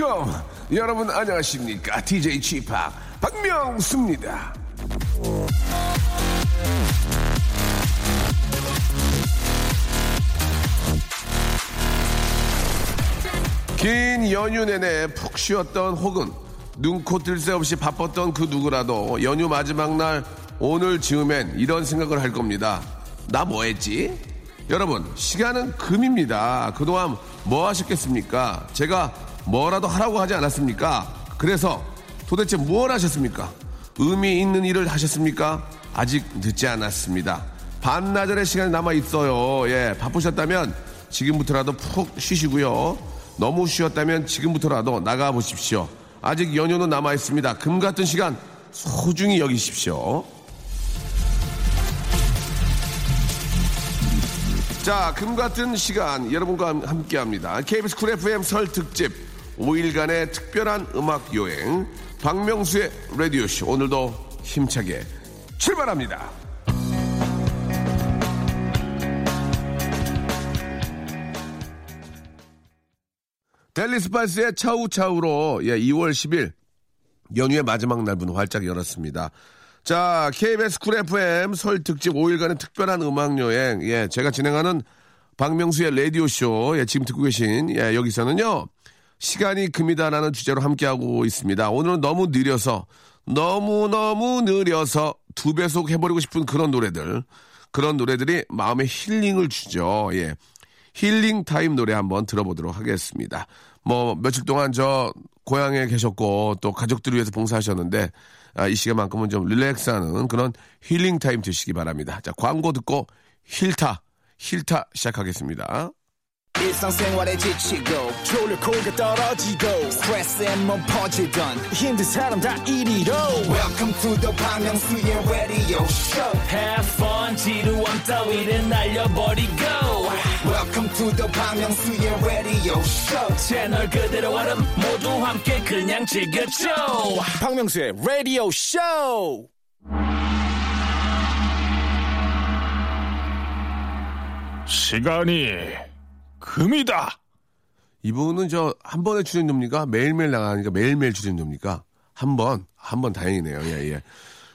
Welcome. 여러분 안녕하십니까? DJ Chip 박명수입니다. 긴 연휴 내내 푹 쉬었던 혹은 눈코 뜰 새 없이 바빴던 그 누구라도 연휴 마지막 날 오늘 지으면 이런 생각을 할 겁니다. 나 뭐 했지? 여러분, 시간은 금입니다. 그동안 뭐 하셨겠습니까? 제가 뭐라도 하라고 하지 않았습니까? 그래서 도대체 뭘 하셨습니까? 의미 있는 일을 하셨습니까? 아직 늦지 않았습니다. 반나절의 시간이 남아 있어요. 예, 바쁘셨다면 지금부터라도 푹 쉬시고요. 너무 쉬었다면 지금부터라도 나가 보십시오. 아직 연휴는 남아 있습니다. 금 같은 시간 소중히 여기십시오. 자, 금 같은 시간 여러분과 함께 합니다. KBS Cool FM 설 특집 5일간의 특별한 음악 여행 박명수의 라디오쇼 오늘도 힘차게 출발합니다. 델리 스파이스의 차우차우로 예, 2월 10일 연휴의 마지막 날 문 활짝 열었습니다. 자, KBS 쿨 FM 설 특집 5일간의 특별한 음악 여행. 예, 제가 진행하는 박명수의 라디오 쇼. 예, 지금 듣고 계신 예, 여기서는요. 시간이 금이다라는 주제로 함께하고 있습니다. 오늘은 너무 느려서 너무너무 느려서 두 배속 해버리고 싶은 그런 노래들. 그런 노래들이 마음에 힐링을 주죠. 예. 힐링 타임 노래 한번 들어보도록 하겠습니다. 뭐 며칠 동안 저 고향에 계셨고 또 가족들을 위해서 봉사하셨는데 아, 이 시간만큼은 좀 relax하는 그런 힐링 타임 되시기 바랍니다. 자 광고 듣고 힐타 힐타 시작하겠습니다. 일상생활에 지치고, 졸려 코가 떨어지고, 몸 퍼지던, 사람 다 이리로. welcome to the Park Myung-soo's radio show Have fun 지루함 따위를 날려버리고 welcome to the Myung-soo's radio show 채널 그대로 얼음 모두 함께 그냥 즐겨줘 박명수의 radio show 시간이 금이다. 이분은 저 한 번에 출연료입니까? 매일매일 나가니까 매일매일 출연료입니까? 한 번, 한 번 다행이네요. 예, 예.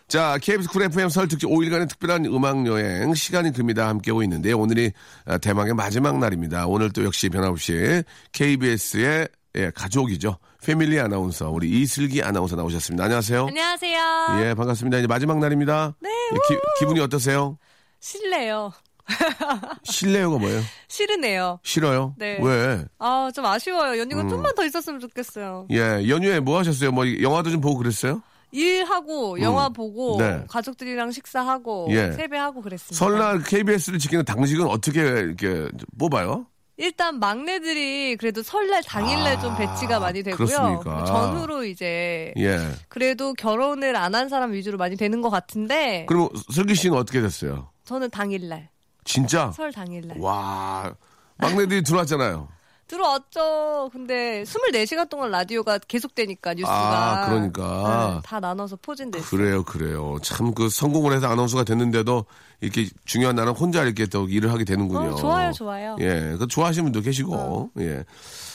자, KBS 쿨 FM 설 특집 5일간의 특별한 음악 여행 시간이 금이다 함께하고 있는데 오늘이 아, 대망의 마지막 날입니다. 오늘 또 역시 변함없이 KBS의 예, 가족이죠. 패밀리 아나운서 우리 이슬기 아나운서 나오셨습니다. 안녕하세요. 안녕하세요. 예, 반갑습니다. 이제 마지막 날입니다. 네, 예, 기, 기분이 어떠세요? 실례요. 실례요가 뭐예요? 싫으네요. 싫어요? 네. 왜? 아, 좀 아쉬워요. 연휴가 음. 좀만 더 있었으면 좋겠어요. 예, 연휴에 뭐 하셨어요? 뭐 영화도 좀 보고 그랬어요? 일하고, 영화 음. 보고, 네. 가족들이랑 식사하고, 예. 세배하고 그랬습니다. 설날 KBS를 지키는 당직은 어떻게 이렇게 뽑아요? 일단 막내들이 그래도 설날 당일날 아, 좀 배치가 많이 되고요. 그렇습니까? 전후로 이제, 예. 그래도 결혼을 안 한 사람 위주로 많이 되는 것 같은데, 그럼 슬기 씨는 어떻게 됐어요? 저는 당일날, 진짜? 설 당일날. 와, 막내들이 들어왔잖아요. 들어왔죠. 근데 24시간 동안 라디오가 계속되니까 뉴스가. 아, 그러니까. 네, 다 나눠서 포진됐어요. 그래요, 그래요. 참 그 성공을 해서 아나운서가 됐는데도 이렇게 중요한 날은 혼자 이렇게 또 일을 하게 되는군요. 어, 좋아요, 좋아요. 예, 그 좋아하시는 분도 계시고, 예.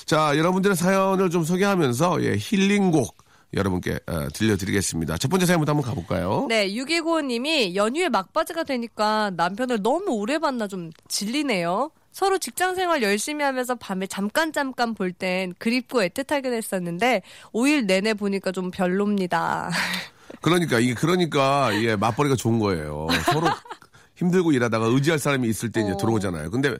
자, 여러분들의 사연을 좀 소개하면서, 예, 힐링곡 여러분께 어, 들려드리겠습니다. 첫 번째 사연부터 한번 가볼까요? 네, 6295님이 연휴에 막바지가 되니까 남편을 너무 오래 봤나 좀 질리네요. 서로 직장 생활 열심히 하면서 밤에 잠깐 잠깐 볼 땐 그립고 애틋하게 됐었는데 5일 내내 보니까 좀 별로입니다. 그러니까, 이게, 그러니까, 예, 맞벌이가 좋은 거예요. 서로 힘들고 일하다가 의지할 사람이 있을 때 이제 어. 들어오잖아요. 근데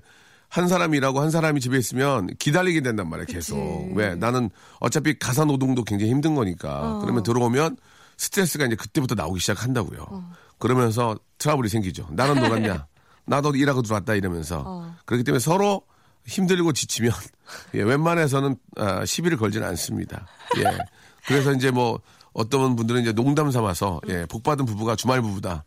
한 사람이 일하고 한 사람이 집에 있으면 기다리게 된단 말이에요, 계속. 왜? 나는 어차피 가사 노동도 굉장히 힘든 거니까. 그러면 들어오면 스트레스가 이제 그때부터 나오기 시작한다고요. 그러면서 트러블이 생기죠. 나는 놀았냐? 나도 일하고 들어왔다 이러면서. 그렇기 때문에 서로 힘들고 지치면 예, 웬만해서는 아, 시비를 걸지는 않습니다. 예. 그래서 이제 뭐 어떤 분들은 이제 농담 삼아서 예, 복 받은 부부가 주말 부부다.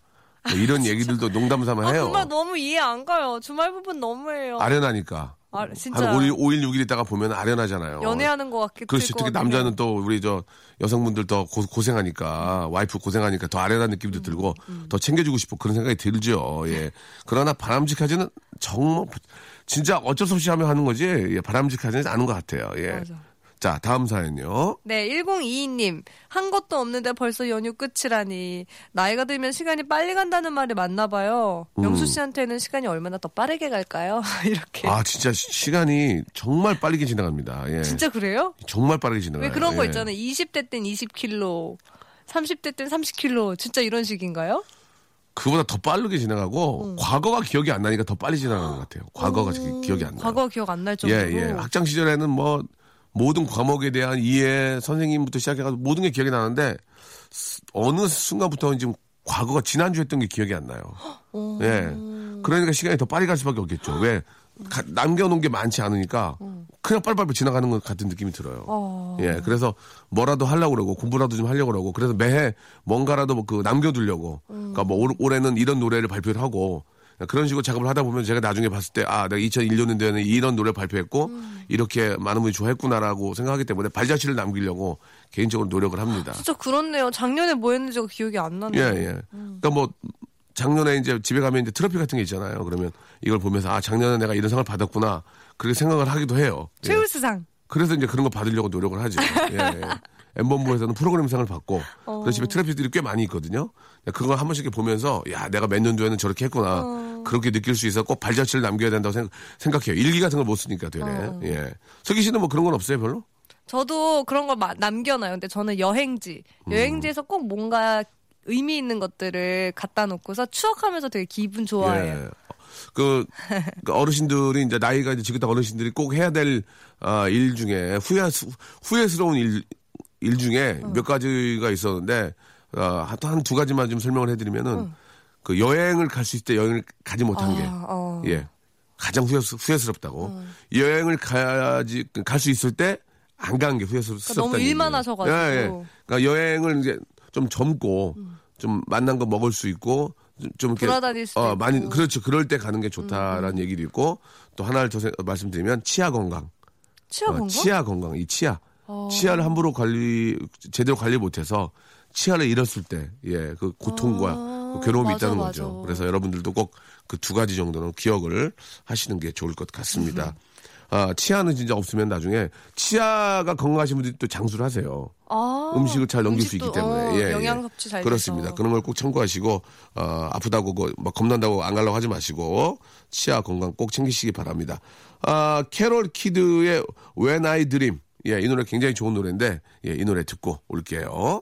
뭐 이런 얘기들도 농담 삼아 아, 해요. 정말 너무 이해 안 가요. 주말 부분 너무해요. 아련하니까. 아, 진짜. 한 5일, 5일, 6일 있다가 보면 아련하잖아요. 연애하는 것 같기도 그렇지. 특히 남자는 또 우리 저 여성분들 더 고, 고생하니까 와이프 고생하니까 더 아련한 느낌도 음, 들고 더 챙겨주고 싶고 그런 생각이 들죠. 예. 그러나 바람직하지는 정말 진짜 어쩔 수 없이 하면 하는 거지 예, 바람직하지는 않은 것 같아요. 예. 맞아. 자 다음 사연요. 네, 1022님. 한 것도 없는데 벌써 연휴 끝이라니. 나이가 들면 시간이 빨리 간다는 말이 맞나 봐요. 음. 영수 씨한테는 시간이 얼마나 더 빠르게 갈까요? 이렇게. 아 진짜 시- 시간이 정말 빠르게 지나갑니다. 예. 진짜 그래요? 정말 빠르게 지나가요. 왜 그런 거 예. 있잖아요. 20대 땐 20kg, 30대 땐 30kg. 진짜 이런 식인가요? 그보다 더 빠르게 지나가고 음. 과거가 기억이 안 나니까 더 빨리 지나가는 것 같아요. 과거가 기- 기억이 안 나요. 과거 기억 안 날 정도로. 예, 예. 학창 시절에는 뭐 모든 과목에 대한 이해, 선생님부터 시작해가지고 모든 게 기억이 나는데 스- 어느 순간부터 지금 과거가 지난주 했던 게 기억이 안 나요. 예. 그러니까 시간이 더 빨리 갈 수밖에 없겠죠. 왜? 가- 남겨놓은 게 많지 않으니까 그냥 빨리빨리 지나가는 것 같은 느낌이 들어요. 어. 예. 그래서 뭐라도 하려고 그러고 공부라도 좀 하려고 그러고 그래서 매해 뭔가라도 뭐 그 남겨두려고. 그러니까 뭐 올- 올해는 이런 노래를 발표를 하고 그런 식으로 작업을 하다 보면 제가 나중에 봤을 때, 아, 내가 2001년도에는 이런 노래를 발표했고, 이렇게 많은 분이 좋아했구나라고 생각하기 때문에 발자취를 남기려고 개인적으로 노력을 합니다. 진짜 그렇네요. 작년에 뭐 했는지 가 기억이 안 나네요. 예, 예. 그러니까 뭐, 작년에 이제 집에 가면 이제 트로피 같은 게 있잖아요. 그러면 이걸 보면서, 아, 작년에 내가 이런 상을 받았구나. 그렇게 생각을 하기도 해요. 예. 최우수상. 그래서 이제 그런 거 받으려고 노력을 하죠. 예, 예. 엠본부에서는 프로그램상을 받고 어. 그래서 집에 트로피들이 꽤 많이 있거든요. 그걸 한 번씩 보면서 야 내가 몇 년도에는 저렇게 했구나 어. 그렇게 느낄 수 있어 꼭 발자취를 남겨야 된다고 생각, 생각 해요. 일기 같은 걸 못 쓰니까 되네. 어. 예. 석기 씨는 뭐 그런 건 없어요 별로? 저도 그런 걸 마- 남겨놔요. 근데 저는 여행지. 음. 여행지에서 꼭 뭔가 의미 있는 것들을 갖다 놓고서 추억하면서 되게 기분 좋아해요. 예. 그, 그 어르신들이 이제 나이가 이제 지긋한 어르신들이 꼭 해야 될 아, 일 중에 후회 후회스러운 일, 일 중에 어. 몇 가지가 있었는데 어, 한두 가지만 좀 설명을 해드리면은 그 여행을 갈 수 있을 때 여행을 가지 못한 게 아, 어. 예. 가장 후회, 후회스럽다고. 여행을 가야지, 갈 수 있을 때 안 간 게 후회스럽다. 너무 일만 하셔가지고. 예, 예. 그러니까 여행을 이제 좀 젊고, 좀 만난 거 먹을 수 있고, 좀- 좀 이렇게. 돌아다닐 수도 어, 많이. 그렇죠. 그럴 때 가는 게 좋다라는 얘기도 있고, 또 하나를 더 세- 말씀드리면 치아 건강. 치아 어, 건강? 치아 건강, 이 치아. 치아를 함부로 관리, 제대로 관리 못해서 치아를 잃었을 때, 예, 그 고통과 그 괴로움이 맞아, 있다는 맞아. 거죠. 그래서 여러분들도 꼭 그 두 가지 정도는 기억을 하시는 게 좋을 것 같습니다. 아, 치아는 진짜 없으면 나중에 치아가 건강하신 분들이 또 장수를 하세요. 아, 음식을 잘 넘길 수 있기 때문에 어, 예, 예. 영양 섭취 잘 그렇습니다. 돼서. 그런 걸 꼭 참고하시고 어, 아프다고 그, 막 겁난다고 안 가려고 하지 마시고 치아 건강 꼭 챙기시기 바랍니다. 아 캐롤 키드의 When I Dream 예, 이 노래 굉장히 좋은 노래인데 예, 이 노래 듣고 올게요.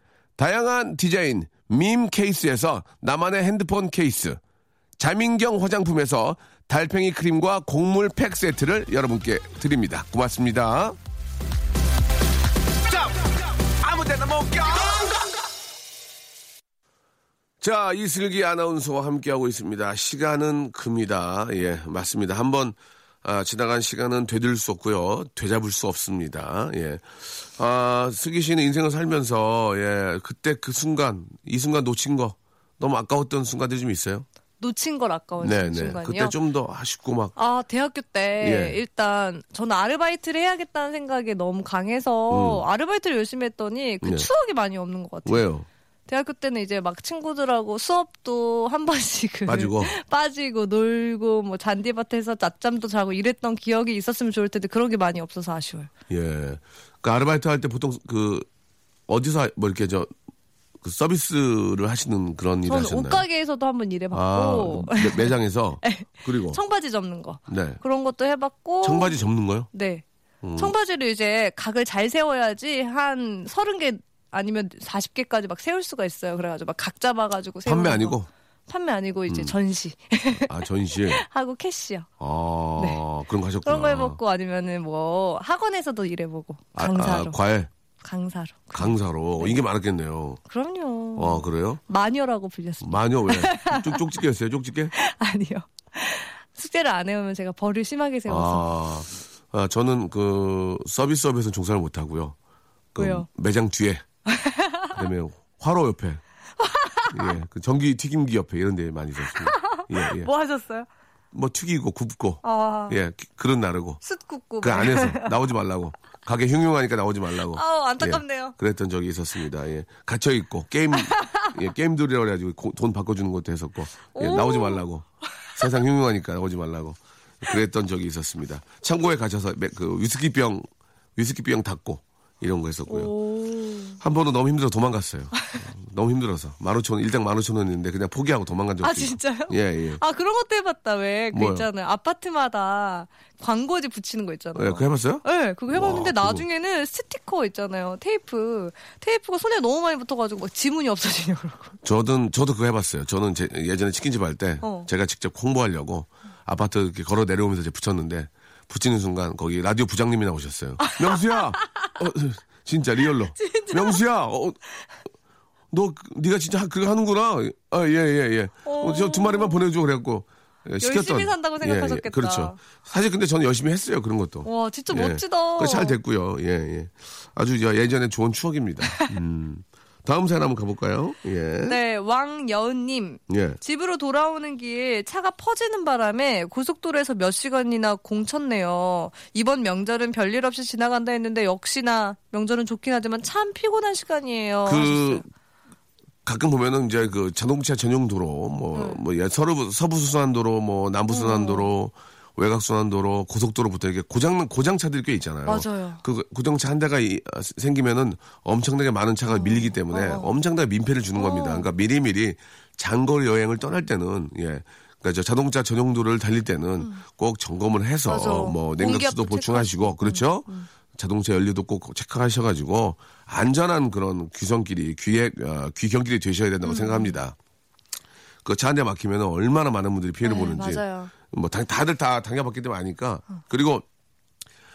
다양한 디자인 밈 케이스에서 나만의 핸드폰 케이스, 자민경 화장품에서 달팽이 크림과 곡물 팩 세트를 여러분께 드립니다. 고맙습니다. 자, 이슬기 아나운서와 함께하고 있습니다. 시간은 금이다. 예, 맞습니다. 한번 아, 지나간 시간은 되돌릴 수 없고요. 되잡을 수 없습니다. 예. 아, 슬기 씨는 인생을 살면서, 예, 그때 그 순간, 이 순간 놓친 거, 너무 아까웠던 순간들이 좀 있어요? 놓친 걸 아까운 네, 네. 순간이요. 그때 좀 더 아쉽고 막, 아, 대학교 때 예. 일단 저는 아르바이트를 해야겠다는 생각이 너무 강해서 아르바이트를 열심히 했더니 그 음. 네. 추억이 많이 없는 것 같아요. 왜요? 대학교 때는 이제 막 친구들하고 수업도 한 번씩은 빠지고. 빠지고 놀고 뭐 잔디밭에서 낮잠도 자고 이랬던 기억이 있었으면 좋을 텐데 그런 게 많이 없어서 아쉬워요. 예. 그 아르바이트 할 때 보통 그 어디서 뭐 이렇게 저 그 서비스를 하시는 그런 일 저는 하셨나요? 옷가게에서도 한번 아, 일해봤고 매- 매장에서 그리고 청바지 접는 거 네. 그런 것도 해봤고 청바지 접는 거요? 네. 음. 청바지를 이제 각을 잘 세워야지 한 30개 아니면 40개까지 막 세울 수가 있어요. 그래가지고 막 각 잡아가지고 세우는 판매 거. 아니고 판매 아니고 이제 음. 전시 아 전시. 하고 캐시요. 아 그런 거 하셨구나. 네. 그런 거 해봤고 아니면은 뭐 학원에서도 일해보고 아, 강사로 아, 과외 강사로. 강사로 인기 많았겠네요. 그럼요. 어 그래요? 마녀라고 불렸습니다. 마녀 왜? 쪽 쪽집게였어요? 쪽집게? 아니요. 숙제를 안 해오면 제가 벌을 심하게 세워서 아, 아, 저는 그 서비스업에서는 종사를 못 하고요. 그 왜요? 매장 뒤에 그다음에 화로 옆에 예, 그 전기 튀김기 옆에 이런 데 많이 있었습니다. 예, 예. 뭐 하셨어요? 뭐 튀기고 굽고 아, 예, 기- 그릇 나르고 숯 굽고 그 뭐. 안에서 나오지 말라고 가게 흉흉하니까 나오지 말라고. 아우 안타깝네요. 예, 그랬던 적이 있었습니다. 예. 갇혀 있고 게임 예, 게임들이라 그래가지고 고- 돈 바꿔주는 것도 했었고 예, 오. 나오지 말라고 세상 흉흉하니까 나오지 말라고 그랬던 적이 있었습니다. 창고에 갇혀서 매- 그 위스키병 위스키병 닫고 이런 거 했었고요. 오. 한 번은 너무 힘들어 서 도망갔어요. 어, 너무 힘들어서 만 오천 원 일당 만 오천 원인데 그냥 포기하고 도망간 적이 아 진짜요? 예 예. 아 그런 것도 해봤다 왜 그? 있잖아요 아파트마다 광고지 붙이는 거 있잖아요. 예, 그거 해봤어요? 네, 그거 해봤는데 와. 나중에는 스티커 있잖아요. 테이프. 테이프가 손에 너무 많이 붙어가지고 막 지문이 없어지냐고 그러고. 저는 저도 그거 해봤어요. 저는 제- 예전에 치킨집 할때 어. 제가 직접 홍보하려고 아파트 이렇게 걸어 내려오면서 이제 붙였는데 붙이는 순간 거기 라디오 부장님이 나오셨어요. 명수야, 어, 진짜 real로. 명수야, 어, 너 그- 네가 진짜 그거 하는구나. 아예예 예. 어, 저두 마리만 보내줘 그래갖고 예, 시켰던. 열심히 산다고 생각하셨겠다. 그렇죠. 사실 근데 저는 열심히 했어요 그런 것도. 와 진짜 예. 멋지다. 그잘 됐고요. 예, 예. 아주 저 예전에 좋은 추억입니다. 음. 다음 사연 한번 가볼까요? 예. 네, 왕여은님. 예. 집으로 돌아오는 길 차가 퍼지는 바람에 고속도로에서 몇 시간이나 공쳤네요. 이번 명절은 별일 없이 지나간다 했는데 역시나 명절은 좋긴 하지만 참 피곤한 시간이에요. 그 하셨어요. 가끔 보면은 이제 그 자동차 전용 도로 뭐, 뭐 예, 서부 서부 수산도로 뭐 남부 수산도로 외곽 수산도로 고속도로부터 이렇게 고장 고장차들이 꽤 있잖아요. 맞아요. 그 고장차 한 대가 이- 아, 생기면은 엄청나게 많은 차가 밀리기 때문에 어. 엄청나게 민폐를 주는 겁니다. 그러니까 미리미리 장거리 여행을 떠날 때는 예. 그러니까 저 자동차 전용도로를 달릴 때는 꼭 점검을 해서 음. 맞아. 뭐 냉각수도 보충하시고 그렇죠. 자동차 연료도 꼭 체크하셔가지고 안전한 그런 귀성길이 귀에 어, 귀경길이 되셔야 음. 된다고 생각합니다. 그 차 한 대 막히면 얼마나 많은 분들이 피해를 네, 보는지 맞아요. 뭐 다, 다들 다 당해봤기 때문에 아니까 그리고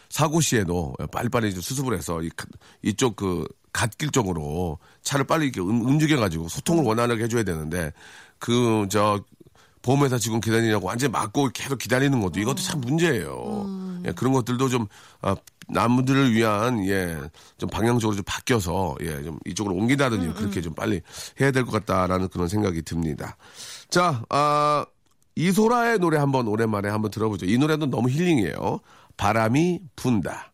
사고 시에도 빨리빨리 수습을 해서 이, 가- 이쪽 그 갓길 쪽으로 차를 빨리 이렇게 음, 움직여가지고 소통을 원활하게 해줘야 되는데 그 저 보험회사 직원 기다리냐고 완전히 막고 계속 기다리는 것도 이것도 참 문제예요. 예, 그런 것들도 좀 아, 남들을 위한 예좀 방향적으로 좀 바뀌어서 예좀 이쪽으로 옮기다든지 그렇게 좀 빨리 해야 될 것 같다라는 그런 생각이 듭니다. 자, 아 이소라의 노래 한번 오랜만에 한번 들어보죠. 이 노래도 너무 힐링이에요. 바람이 분다.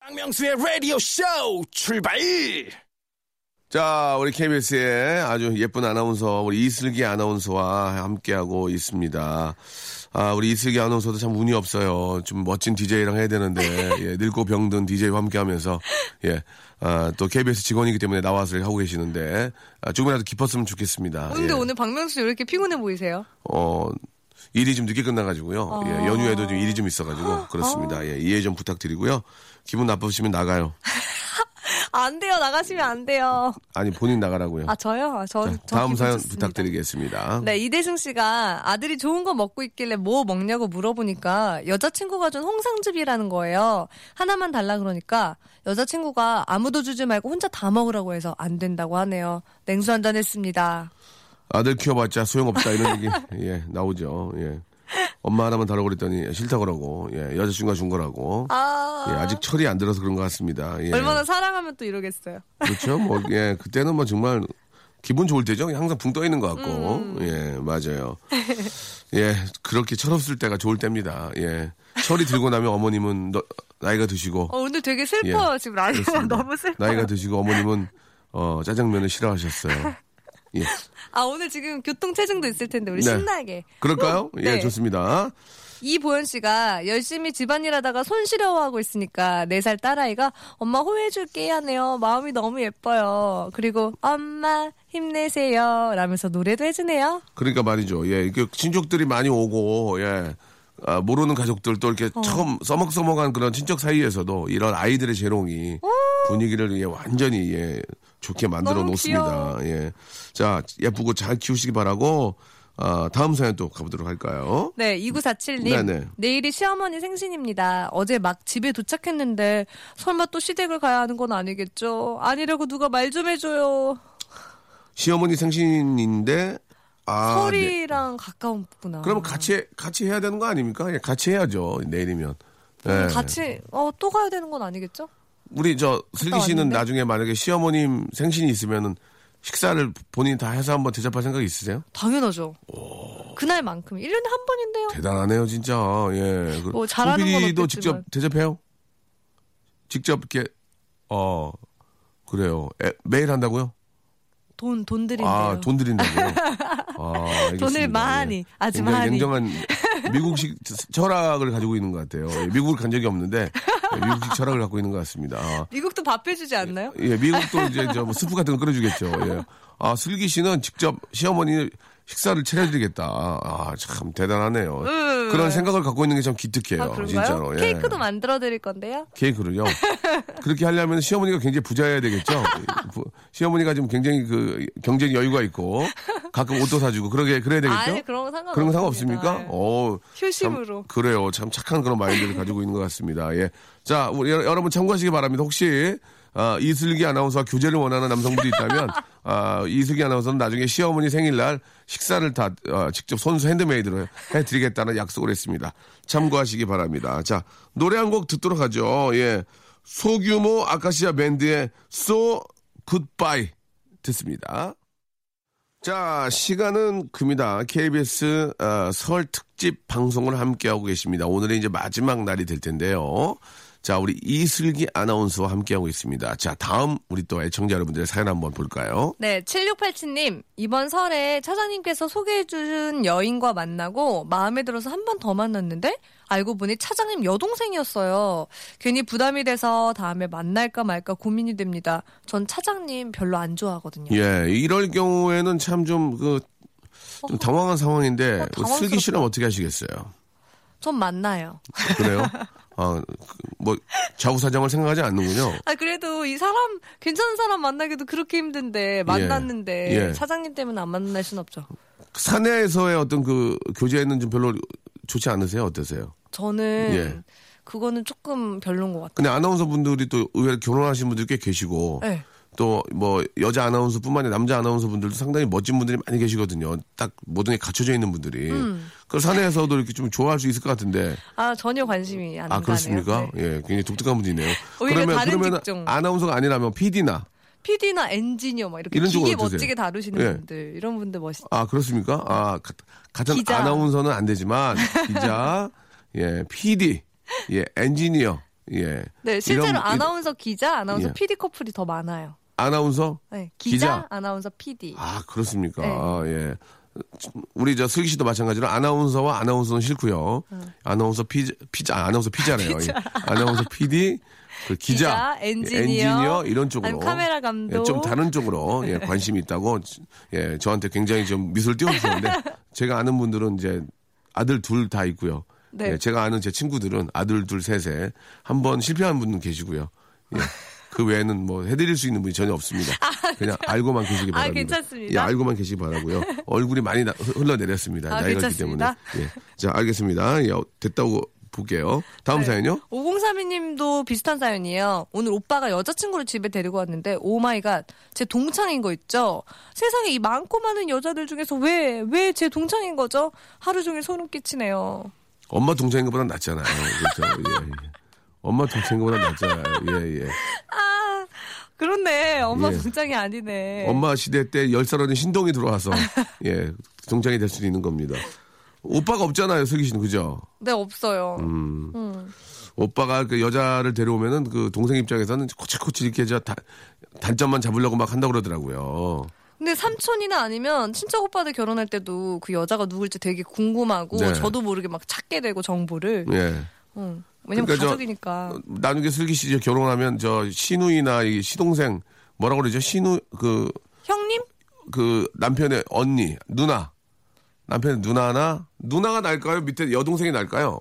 박명수의 라디오 쇼 출발! 자, 우리 KBS의 아주 예쁜 아나운서, 우리 이슬기 아나운서와 함께하고 있습니다. 아, 우리 이슬기 아나운서도 참 운이 없어요. 좀 멋진 DJ랑 해야 되는데, 예, 늙고 병든 DJ와 함께 하면서, 예, 아, 또 KBS 직원이기 때문에 나와서 하고 계시는데, 아, 조금이라도 깊었으면 좋겠습니다. 근데 예. 오늘 박명수 왜 이렇게 피곤해 보이세요? 어, 일이 좀 늦게 끝나가지고요. 예, 연휴에도 좀 일이 좀 있어가지고, 그렇습니다. 예, 이해 좀 부탁드리고요. 기분 나쁘시면 나가요. 안 돼요. 나가시면 안 돼요. 아니, 본인 나가라고요. 아 저요? 아, 저, 자, 저 다음 사연 좋습니다. 부탁드리겠습니다. 네, 이대승 씨가 아들이 좋은 거 먹고 있길래 뭐 먹냐고 물어보니까 여자친구가 준 홍상즙이라는 거예요. 하나만 달라 그러니까 여자친구가 아무도 주지 말고 혼자 다 먹으라고 해서 안 된다고 하네요. 냉수 한 잔 했습니다. 아들 키워봤자 소용없다 이런 얘기 예 나오죠. 예. 엄마 하나만 달라고 그랬더니 싫다고 그러고 예, 여자친구가 준 거라고 아, 예, 아직 철이 안 들어서 그런 것 같습니다. 예. 얼마나 사랑하면 또 이러겠어요. 그렇죠. 뭐 예, 그때는 뭐 정말 기분 좋을 때죠. 항상 붕 떠 있는 것 같고 음. 예 맞아요. 예 그렇게 철없을 때가 좋을 때입니다. 예 철이 들고 나면 어머님은 너- 나이가 드시고 어, 오늘 되게 슬퍼요. 지금 라디오가 그렇습니다. 너무 슬퍼요. 나이가 드시고 어머님은 어, 짜장면을 싫어하셨어요. 예. 아 오늘 지금 교통체증도 있을 텐데 우리 네. 신나게. 그럴까요? 어, 예, 네. 좋습니다. 이보현 씨가 열심히 집안일 하다가 손 시려워하고 있으니까 4살 딸아이가 엄마 호해줄게 하네요. 마음이 너무 예뻐요. 그리고 엄마 힘내세요. 라면서 노래도 해주네요. 그러니까 말이죠. 예, 이게 친족들이 많이 오고, 예. 아, 모르는 가족들 또 이렇게 어. 처음 써먹써먹한 그런 친척 사이에서도 이런 아이들의 재롱이 분위기를 예, 완전히 예, 좋게 만들어 너무 놓습니다. 예. 자, 예쁘고 잘 키우시기 바라고, 아, 다음 사연 또 가보도록 할까요? 네, 2947님. 네네. 내일이 시어머니 생신입니다. 어제 막 집에 도착했는데 설마 또 시댁을 가야 하는 건 아니겠죠? 아니라고 누가 말 좀 해줘요. 시어머니 생신인데, 아. 네. 설이랑 가까웠구나. 그러면 같이, 같이 해야 되는 거 아닙니까? 예, 같이 해야죠. 내일이면. 예. 음, 같이 어 또 가야 되는 건 아니겠죠? 우리 저 슬기 씨는 왔는데? 나중에 만약에 시어머님 생신이 있으면은 식사를 본인 다 해서 한번 대접할 생각 있으세요? 당연하죠. 그날만큼 1년에 한 번인데요. 대단하네요, 진짜. 예. 그뭐 잘하는 없겠지만. 직접 대접해요? 직접 이렇게 어 그래요. 에, 매일 한다고요? 돈, 돈 드린대요. 아, 돈 드린다고요? 아, 알겠습니다. 돈을 많이, 예. 아주 굉장히 많이. 냉정한 미국식 철학을 가지고 있는 것 같아요. 예, 미국을 간 적이 없는데 예, 미국식 철학을 갖고 있는 것 같습니다. 아, 미국도 밥 해주지 않나요? 예, 미국도 이제 저 뭐 스프 같은 거 끓여주겠죠. 예. 아, 슬기 씨는 직접 시어머니 식사를 차려드리겠다. 아, 참 대단하네요. 그런 생각을 갖고 있는 게 참 기특해요. 아? 진짜로. 예. 케이크도 만들어 드릴 건데요. 케이크를요. 그렇게 하려면 시어머니가 굉장히 부자여야 되겠죠. 부- 시어머니가 지금 굉장히 그 경제적 여유가 있고 가끔 옷도 사주고 그러게 그래야 되겠죠. 아니, 그런 거 상관없습니다. 그런 거 상관 없습니까? 예. 어, 효심으로. 참, 그래요. 참 착한 그런 마인드를 가지고 있는 것 같습니다. 예. 자, 우리 여- 여러분 참고하시기 바랍니다. 혹시 아, 이슬기 아나운서와 교제를 원하는 남성분이 있다면 아, 이슬기 아나운서는 나중에 시어머니 생일날 식사를 다 어, 직접 손수 핸드메이드로 해드리겠다는 약속을 했습니다. 참고하시기 바랍니다. 자, 노래 한 곡 듣도록 하죠. 예. 소규모 아카시아 밴드의 So Goodbye 듣습니다. 자, 시간은 금이다. KBS 어, 설 특집 방송을 함께하고 계십니다. 오늘이 이제 마지막 날이 될 텐데요. 자, 우리 이슬기 아나운서와 함께하고 있습니다. 자, 다음 우리 또 애청자 여러분들의 사연 한번 볼까요? 네, 7687님. 이번 설에 차장님께서 소개해준 여인과 만나고 마음에 들어서 한 번 더 만났는데 알고 보니 차장님 여동생이었어요. 괜히 부담이 돼서 다음에 만날까 말까 고민이 됩니다. 전 차장님 별로 안 좋아하거든요. 예, 이럴 경우에는 참 좀 그, 좀 당황한 상황인데, 어, 당황스럽다. 슬기 씨는 어떻게 하시겠어요? 전 만나요. 그래요? 아, 그, 뭐, 좌우사정을 생각하지 않는군요. 아, 그래도 이 사람, 괜찮은 사람 만나기도 그렇게 힘든데, 만났는데, 예. 차장님 때문에 안 만날 순 없죠. 사내에서의 어떤 그 교제는 좀 별로 좋지 않으세요? 어떠세요? 저는, 예. 그거는 조금 별론 것 같아요. 근데 아나운서 분들이 또 의외로 결혼하신 분들 꽤 계시고 네. 또 뭐 여자 아나운서뿐만 아니라 남자 아나운서 분들도 상당히 멋진 분들이 많이 계시거든요. 딱 모든 게 갖춰져 있는 분들이. 음. 그 사내에서도 이렇게 좀 좋아할 수 있을 것 같은데. 아, 전혀 관심이 안아 가네요. 그렇습니까? 네. 예, 굉장히 독특한 분이네요. 오히려 그러면 다른 그러면 직종. 아나운서가 아니라면 PD나 PD나 엔지니어 막 이렇게 이런 기계? 멋지게 다루시는 예. 분들 이런 분들 멋있. 아 그렇습니까? 아 가- 같은 기자. 아나운서는 안 되지만 기자, 예, PD, 예, 엔지니어, 예. 네 실제로 이런- 아나운서 기자, 아나운서 예. PD 커플이 더 많아요. 아나운서 네 기자, 기자. 아나운서 PD. 아, 그렇습니까? 네. 아, 예. 우리 저 슬기 씨도 마찬가지로 아나운서와 아나운서는 싫고요. 아나운서 피자, 피자, 아, 아나운서 피자네요. 예. 아나운서 PD, 그 기자, 기자, 엔지니어, 엔지니어 이런 쪽으로 카메라 감독. 예, 좀 다른 쪽으로 예, 관심이 있다고 예, 저한테 굉장히 좀 미소를 띄워주셨는데 제가 아는 분들은 이제 아들 둘 다 있고요. 네. 예, 제가 아는 제 친구들은 아들 둘 셋에 한 번 실패한 분은 계시고요. 예. 그 외에는 뭐 해드릴 수 있는 분이 전혀 없습니다. 그냥 알고만 계시기 아, 바랍니다. 괜찮습니다. 예, 알고만 계시기 바라고요. 얼굴이 많이 나- 흘러내렸습니다. 아, 나이가 있기 때문에. 예. 자, 알겠습니다. 예, 됐다고 볼게요. 다음 네. 사연요? 5032님도 비슷한 사연이에요. 오늘 오빠가 여자친구를 집에 데리고 왔는데 oh my god 제 동창인 거 있죠? 세상에 이 많고 많은 여자들 중에서 왜 왜 제 동창인 거죠? 하루 종일 소름 끼치네요. 엄마 동생인 것보다 낫잖아요. 그렇죠. 예, 예. 엄마 동생인 것보다 낫잖아요. 예, 예. 그렇네. 엄마 예. 동창이 아니네. 엄마 시대 때열살 어린 신동이 들어와서 예 동창이 될 수도 있는 겁니다. 오빠가 없잖아요, 슬기 씨는 그죠? 네 없어요. 오빠가 그 여자를 데려오면은 그 동생 입장에서는 코치코치 이렇게 저 다, 단점만 잡으려고 막 한다고 그러더라고요. 근데 삼촌이나 아니면 친척 오빠들 결혼할 때도 그 여자가 누굴지 되게 궁금하고 네. 저도 모르게 막 찾게 되고 정보를. 예. 응. 왜냐면 그러니까 저- 가족이니까. 나중에 슬기 씨 이제 결혼하면 저 시누이나 이 시동생 뭐라고 그러죠? 시누 그 형님? 그 남편의 언니, 누나. 남편의 누나나 누나가 날까요? 밑에 여동생이 날까요?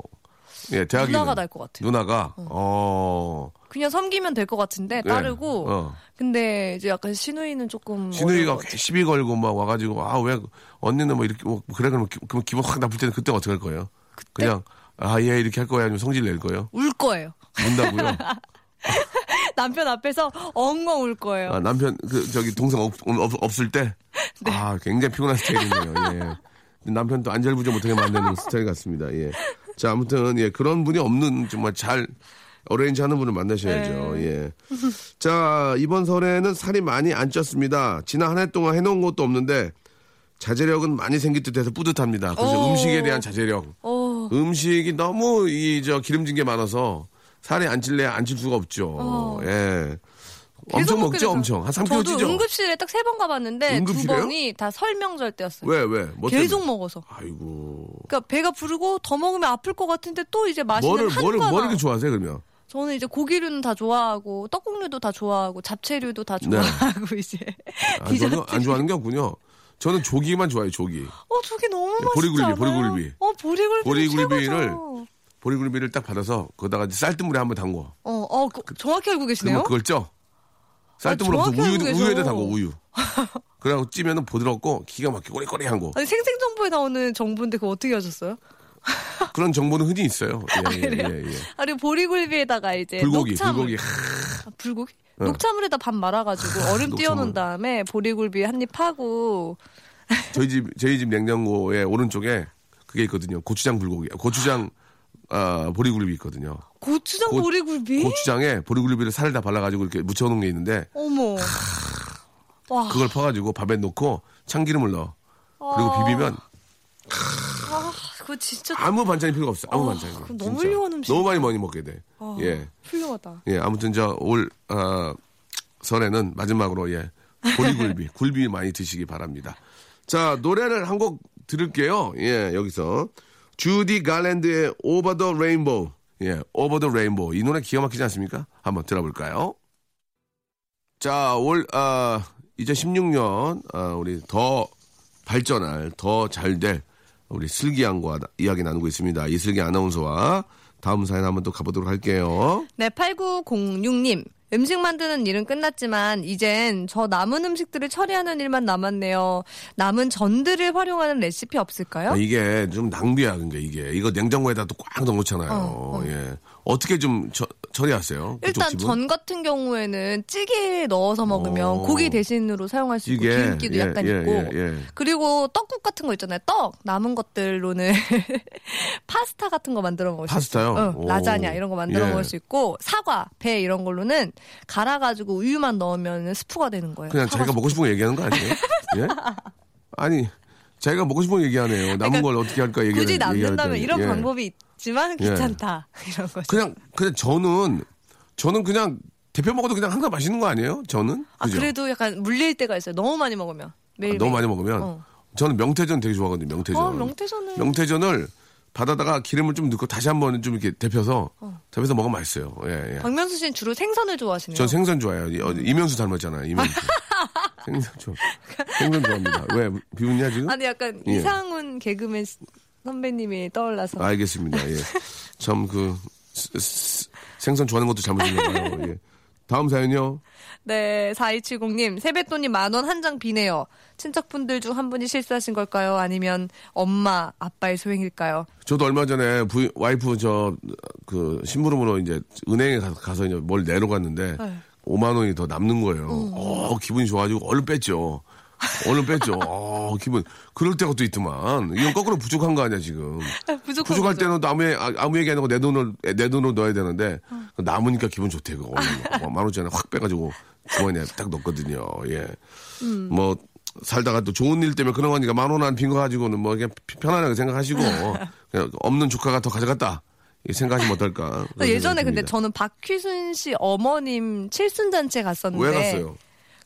예, 대학이 누나가 날 것 같아요. 누나가 어. 그냥 섬기면 될 것 같은데 네. 따르고. 어. 근데 이제 약간 시누이는 조금 시누이가. 시비 걸고 막 와가지고 아 왜 언니는 뭐 이렇게 뭐 그래 그러면 기, 그럼 기분 확 나쁠 때는 그때 어떻게 할 거예요? 그냥 아얘 이렇게 할 거야 아니면 성질 낼 거예요? 울 거예요. 운다고요? 남편 앞에서 엉엉 울 거예요. 아, 남편 그 저기 동생 없, 없, 없을 때 네. 아, 굉장히 피곤한 스타일이네요. 예. 남편도 안절부절 못하게 만드는 스타일 같습니다. 예. 자, 아무튼 예, 그런 분이 없는 정말 잘 어레인지 하는 분을 만나셔야죠. 네. 예. 자, 이번 설에는 살이 많이 안 쪘습니다. 지난 한 해 동안 해놓은 것도 없는데 자제력은 많이 생길 듯 해서 뿌듯합니다. 그래서 오. 음식에 대한 자제력. 어, 음식이 너무 이 저 기름진 게 많아서 살이 안 찔래 안 찔 수가 없죠. 예. 계속 엄청 먹게 먹죠, 돼서. 엄청. 한 3kg 저도 찌죠? 응급실에 딱 세 번 가봤는데 응급실에요? 두 번이 다 설명절 때였어요. 왜, 왜? 뭐 계속 때문에? 먹어서. 아이고. 그러니까 배가 부르고 더 먹으면 아플 것 같은데 또 이제 맛있는 뭐를, 뭐를, 한과나. 뭐를 이렇게 좋아하세요, 그러면? 저는 이제 고기류는 다 좋아하고 떡국류도 다 좋아하고 잡채류도 다 네. 좋아하고 이제 안, 좋아하는, 안 좋아하는 게 없군요. 저는 조기만 좋아해요, 조기. 어 저게 너무 네, 맛있지 보리굴비? 보리굴비. 어 보리굴비 보리굴비를. 보리굴비를 딱 받아서 거기다가 쌀뜨물에 한번 담궈. 어 어 그, 정확히 알고 계시네요. 그걸 쪄. 쌀뜨물 아, 우유. 우유에다 담궈, 우유. 그래갖고 찌면은 부드럽고 기가 막히게 꼬리꼬리한 거. 아니 생생정보에 나오는 정보인데 그거 어떻게 하셨어요? 그런 정보는 흔히 있어요. 예, 예, 예, 예. 아, 그리고 보리굴비에다가 이제 불고기, 녹차물. 불고기. 아, 불고기? 어. 녹차물에다 밥 말아가지고 얼음 녹차물. 띄워놓은 다음에 보리굴비 한 입 하고 저희 집, 저희 집 냉장고의 오른쪽에 그게 있거든요. 고추장 불고기. 고추장, 아, 보리굴비 있거든요. 고추장 고- 보리굴비? 고추장에 보리굴비를 살을 다 발라가지고 이렇게 묻혀놓은 게 있는데 어머. 와. 그걸 퍼가지고 밥에 넣고 참기름을 넣어. 그리고 아. 비비면 아, 그거 진짜 아무 반찬이 필요가 없어. 아무 아, 반찬이. 그럼 너무 진짜. 훌륭한 음식이다. 너무 많이 많이 먹게 돼. 아, 예. 훌륭하다. 예. 아무튼 저올 어, 설에는 마지막으로 예. 보리굴비, 굴비 많이 드시기 바랍니다. 자, 노래를 한 곡 들을게요. 예, 여기서. 주디 갈랜드의 Over the Rainbow. 예, Over the Rainbow. 이 노래 기가 막히지 않습니까? 한번 들어볼까요? 자, 올, 아, 2016년, 아, 우리 더 발전할, 더 잘 될 우리 슬기 양과 나- 이야기 나누고 있습니다. 이슬기 아나운서와 다음 사연 한번 또 가보도록 할게요. 네, 8906님. 음식 만드는 일은 끝났지만 이젠 저 남은 음식들을 처리하는 일만 남았네요. 남은 전들을 활용하는 레시피 없을까요? 아, 이게 좀 낭비야, 그러니까 이게. 이거 냉장고에다 또 꽉 넣어놓잖아요. 어, 어. 예. 어떻게 좀 처, 처리하세요? 일단? 전 같은 경우에는 찌개에 넣어서 먹으면 어. 고기 대신으로 사용할 수 있고 찌개. 기름기도 예, 약간 예, 있고 예, 예. 그리고 떡국 같은 거 있잖아요. 떡 남은 것들로는 파스타 같은 거 만들어 먹을 파스타요? 수. 오. 어, 라자냐 이런 거 만들어 예. 먹을 수 있고 사과, 배 이런 걸로는 갈아가지고 우유만 넣으면 스프가 되는 거예요. 그냥 자기가 먹고 싶은 거 얘기하는 거 아니에요? 예? 아니, 자기가 먹고 싶은 거 얘기하네요. 남은 걸 어떻게 할까 얘기하는 굳이 남는다면 이런 예. 방법이 있지만 예. 귀찮다 이런 거죠. 그냥, 그냥 저는, 저는 그냥 대표 먹어도 그냥 항상 맛있는 거 아니에요? 저는? 아 그죠? 그래도 약간 물릴 때가 있어요. 너무 많이 먹으면 매일 아, 너무 많이 먹으면 어. 저는 명태전 되게 좋아하거든요. 명태전. 어, 명태전은 명태전을 받아다가 기름을 좀 넣고 다시 한번 좀 이렇게 데펴서 데펴서 먹으면 맛있어요. 예, 예. 박명수 씨는 주로 생선을 좋아하시네요. 전 생선 좋아해요. 이- 어, 이면수 닮았잖아요. 이면수. 생선 좋아. 생선 좋아합니다. 왜 비웃냐 지금? 아니 약간 예. 이상훈 개그맨 시- 선배님이 떠올라서 알겠습니다. 예. 참 그 생선 좋아하는 것도 잘못인가 봐요. 예. 다음 사연요. 네 4270님 세뱃돈이 만 원 한 장 비네요. 친척분들 중 한 분이 실수하신 걸까요? 아니면 엄마 아빠의 소행일까요? 저도 얼마 전에 부인- 와이프 저 그 심부름으로 이제 은행에 가- 가서 이제 뭘 내러 갔는데 네. 5만 원이 더 남는 거예요. 어, 기분이 좋아지고 얼른 뺐죠. 얼른 뺐죠. 어, 기분 그럴 때가 또 있더만. 이건 거꾸로 부족한 거 아니야 지금. 부족한 부족할 거죠. 때는 또 아무, 얘- 아, 아무 얘기 안 하고 내 돈을 내 돈으로 넣어야 되는데 남으니까 기분 좋대 그거 얼른 만 원짜리 확 빼가지고 주머니에 딱 넣거든요. 예. 뭐 살다가 또 좋은 일 때문에 그런 거니까 만 원 안 빈 거 가지고는 뭐 그냥 피- 편안하게 생각하시고 그냥 없는 조카가 더 가져갔다 생각하시면 어떨까. 예전에 근데. 저는 박휘순 씨 어머님 칠순잔치 갔었는데 왜 갔어요?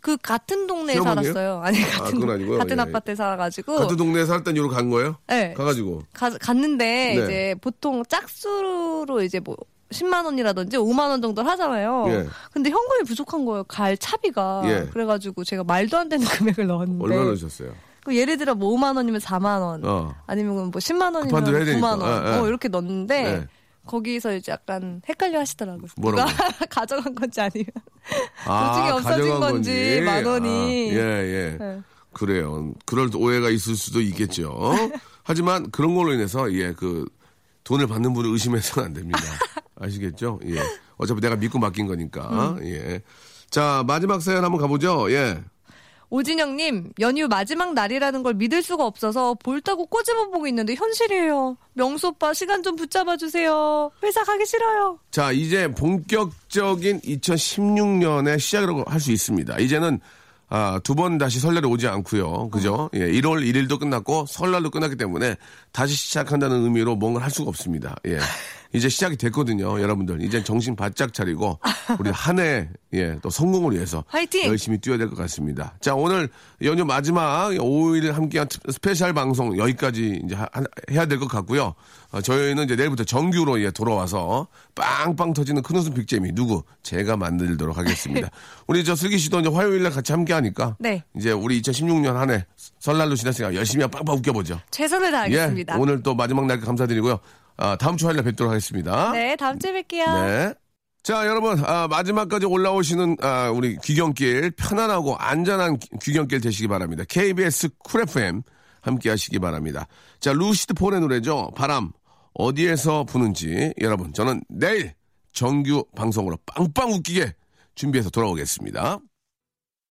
그 같은 동네에 시어머니요? 살았어요. 아니 같은 그건 아니고요. 같은 예. 아파트에 살아가지고 같은 동네에 살던 이유로 간 거예요? 네. 가가지고. 가, 갔는데 네. 이제 보통 짝수로 이제 뭐 10만 원이라든지 5만 원 정도 하잖아요. 예. 근데 현금이 부족한 거예요. 갈 차비가. 예. 그래가지고 제가 말도 안 되는 금액을 넣었는데. 얼마나 넣으셨어요? 그 예를 들어 뭐 5만 원이면 4만 원. 어. 아니면 뭐 10만 원이면 급한 대로 해야 되니까. 9만 원. 예, 예. 어, 이렇게 넣었는데 예. 거기서 이제 약간 헷갈려 하시더라고요. 뭐라고? 가져간 건지 아니면 아, 도중에 없어진 가져간 건지, 만 원이. 아, 예, 예. 네. 그래요. 그럴 오해가 있을 수도 있겠죠. 하지만 그런 걸로 인해서 예, 그 돈을 받는 분을 의심해서는 안 됩니다. 아시겠죠? 예. 어차피 내가 믿고 맡긴 거니까. 음. 예. 자, 마지막 사연 한번 가보죠. 예. 오진영님 연휴 마지막 날이라는 걸 믿을 수가 없어서 볼따고 꼬집어 보고 있는데 현실이에요. 명수 오빠 시간 좀 붙잡아 주세요. 회사 가기 싫어요. 자, 이제 본격적인 2016년의 시작이라고 할 수 있습니다. 이제는 아, 두 번 다시 설날이 오지 않고요. 그죠? 예, 1월 1일도 끝났고 설날도 끝났기 때문에 다시 시작한다는 의미로 뭔가를 할 수가 없습니다. 예. 이제 시작이 됐거든요, 여러분들. 이제 정신 바짝 차리고 우리 한 해, 예, 또 성공을 위해서 화이팅! 열심히 뛰어야 될 것 같습니다. 자, 오늘 연휴 마지막 5일 함께한 트- special 방송 여기까지 이제 하- 해야 될 것 같고요. 어, 저희는 이제 내일부터 정규로 예, 돌아와서 빵빵 터지는 큰 웃음 big재미 누구 제가 만들도록 하겠습니다. 우리 저 슬기 씨도 이제 화요일에 같이 함께 하니까 네. 이제 우리 2016년 한 해 설날도 지났으니까 열심히 빵빵 웃겨보죠. 최선을 다하겠습니다. 예, 오늘 또 마지막 날 감사드리고요. 아, 다음 주 화요일에 뵙도록 하겠습니다. 네, 다음 주에 뵐게요. 네. 자, 여러분, 아, 마지막까지 올라오시는, 아, 우리 귀경길, 편안하고 안전한 귀- 귀경길 되시기 바랍니다. KBS 쿨 FM 함께 하시기 바랍니다. 자, 루시드 폴의 노래죠. 바람, 어디에서 부는지, 여러분, 저는 내일 정규 방송으로 빵빵 웃기게 준비해서 돌아오겠습니다.